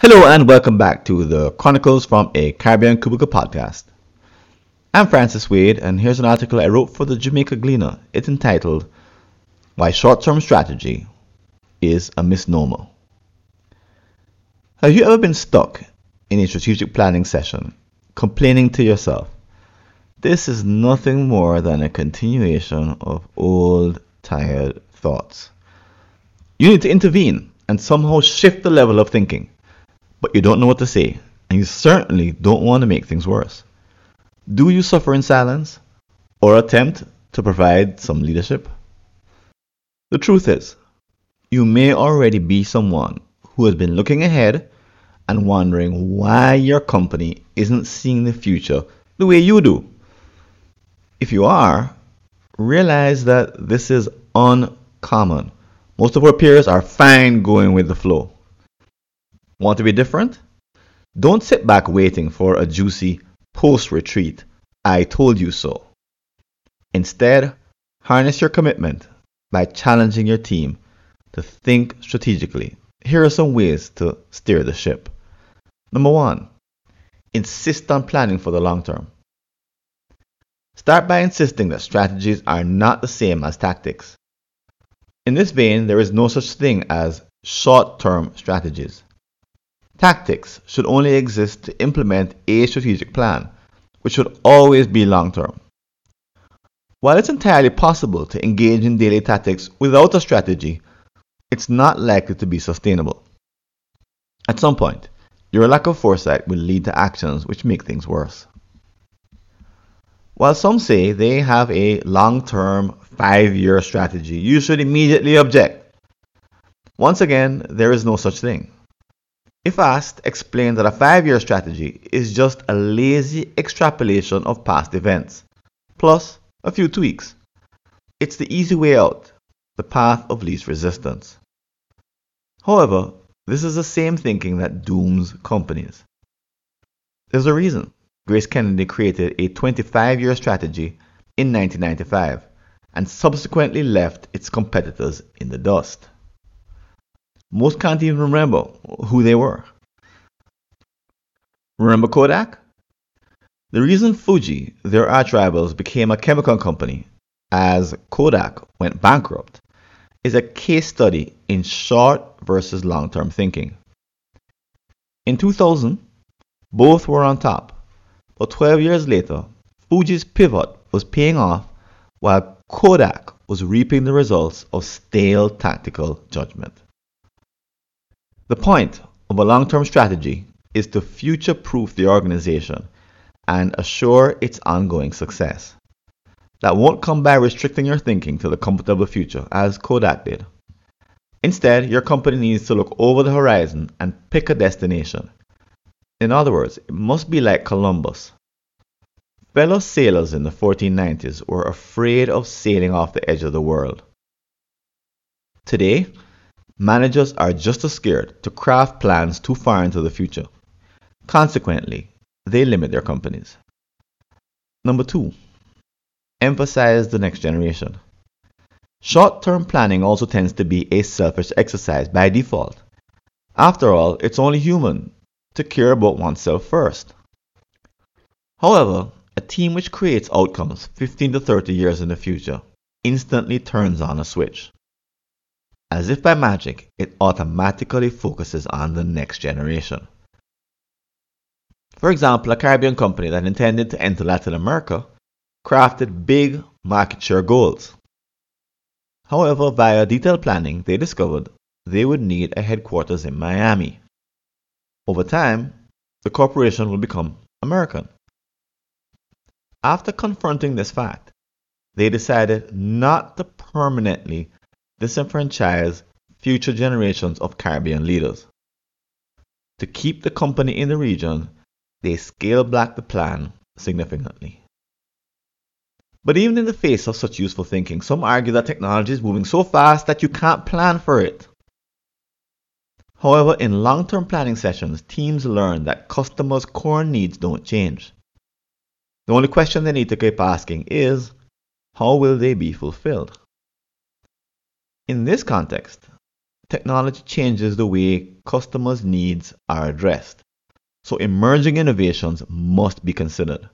Hello and welcome back to the Chronicles from a Caribbean Cubicle podcast. I'm Francis Wade and here's an article I wrote for the Jamaica Gleaner. It's entitled Why Short Term Strategy is a Misnomer. Have you ever been stuck in a strategic planning session, complaining to yourself, this is nothing more than a continuation of old, tired thoughts? You need to intervene and somehow shift the level of thinking but you don't know what to say, and you certainly don't want to make things worse. Do you suffer in silence or attempt to provide some leadership? The truth is, you may already be someone who has been looking ahead and wondering why your company isn't seeing the future the way you do. If you are, realize that this is uncommon. Most of our peers are fine going with the flow. Want to be different? Don't sit back waiting for a juicy post retreat, I told you so. Instead, harness your commitment by challenging your team to think strategically. Here are some ways to steer the ship. Number one, insist on planning for the long term. Start by insisting that strategies are not the same as tactics. In this vein, there is no such thing as short term strategies. Tactics should only exist to implement a strategic plan, which should always be long term. While it's entirely possible to engage in daily tactics without a strategy, it's not likely to be sustainable. At some point, your lack of foresight will lead to actions which make things worse. While some say they have a long term, five year strategy, you should immediately object. Once again, there is no such thing. If asked, explain that a five year strategy is just a lazy extrapolation of past events, plus a few tweaks. It's the easy way out, the path of least resistance. However, this is the same thinking that dooms companies. There's a reason Grace Kennedy created a 25 year strategy in 1995 and subsequently left its competitors in the dust. Most can't even remember who they were. Remember Kodak? The reason Fuji, their arch rivals, became a chemical company as Kodak went bankrupt is a case study in short versus long term thinking. In 2000, both were on top, but 12 years later, Fuji's pivot was paying off while Kodak was reaping the results of stale tactical judgment. The point of a long term strategy is to future proof the organization and assure its ongoing success. That won't come by restricting your thinking to the comfortable future, as Kodak did. Instead, your company needs to look over the horizon and pick a destination. In other words, it must be like Columbus. Fellow sailors in the 1490s were afraid of sailing off the edge of the world. Today, managers are just as scared to craft plans too far into the future. Consequently, they limit their companies. Number two, emphasize the next generation. Short term planning also tends to be a selfish exercise by default. After all, it's only human to care about oneself first. However, a team which creates outcomes 15 to 30 years in the future instantly turns on a switch. As if by magic, it automatically focuses on the next generation. For example, a Caribbean company that intended to enter Latin America crafted big market share goals. However, via detailed planning, they discovered they would need a headquarters in Miami. Over time, the corporation will become American. After confronting this fact, they decided not to permanently disenfranchise future generations of Caribbean leaders. To keep the company in the region, they scaled back the plan significantly. But even in the face of such useful thinking, some argue that technology is moving so fast that you can't plan for it. However, in long term planning sessions, teams learn that customers' core needs don't change. The only question they need to keep asking is how will they be fulfilled? In this context, technology changes the way customers' needs are addressed, so emerging innovations must be considered.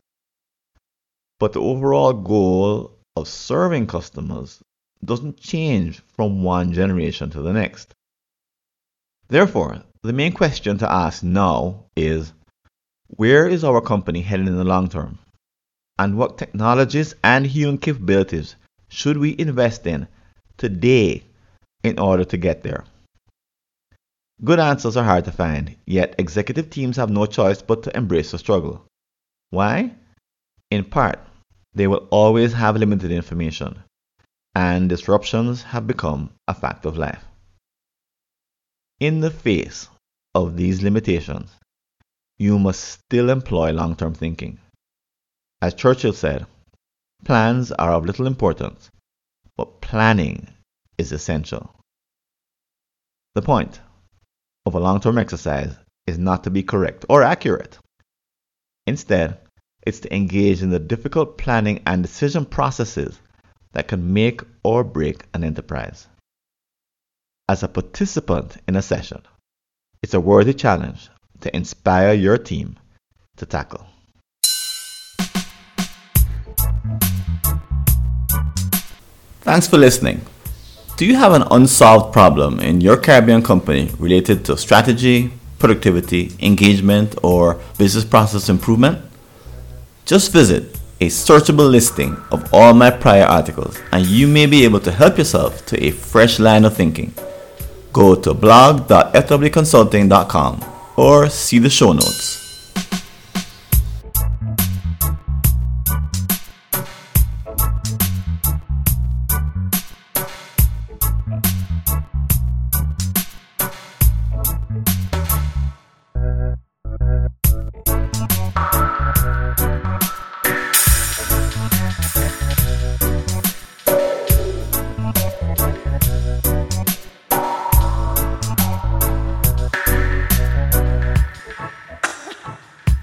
But the overall goal of serving customers doesn't change from one generation to the next. Therefore, the main question to ask now is where is our company heading in the long term? And what technologies and human capabilities should we invest in today in order to get there? Good answers are hard to find, yet executive teams have no choice but to embrace the struggle. Why? In part, they will always have limited information, and disruptions have become a fact of life. In the face of these limitations, you must still employ long term thinking. As Churchill said, plans are of little importance, but planning is essential. The point of a long term exercise is not to be correct or accurate. Instead, it's to engage in the difficult planning and decision processes that can make or break an enterprise. As a participant in a session, it's a worthy challenge to inspire your team to tackle. Thanks for listening. Do you have an unsolved problem in your Caribbean company related to strategy, productivity, engagement, or business process improvement? Just visit a searchable listing of all my prior articles and you may be able to help yourself to a fresh line of thinking. Go to blog.fwconsulting.com or see the show notes.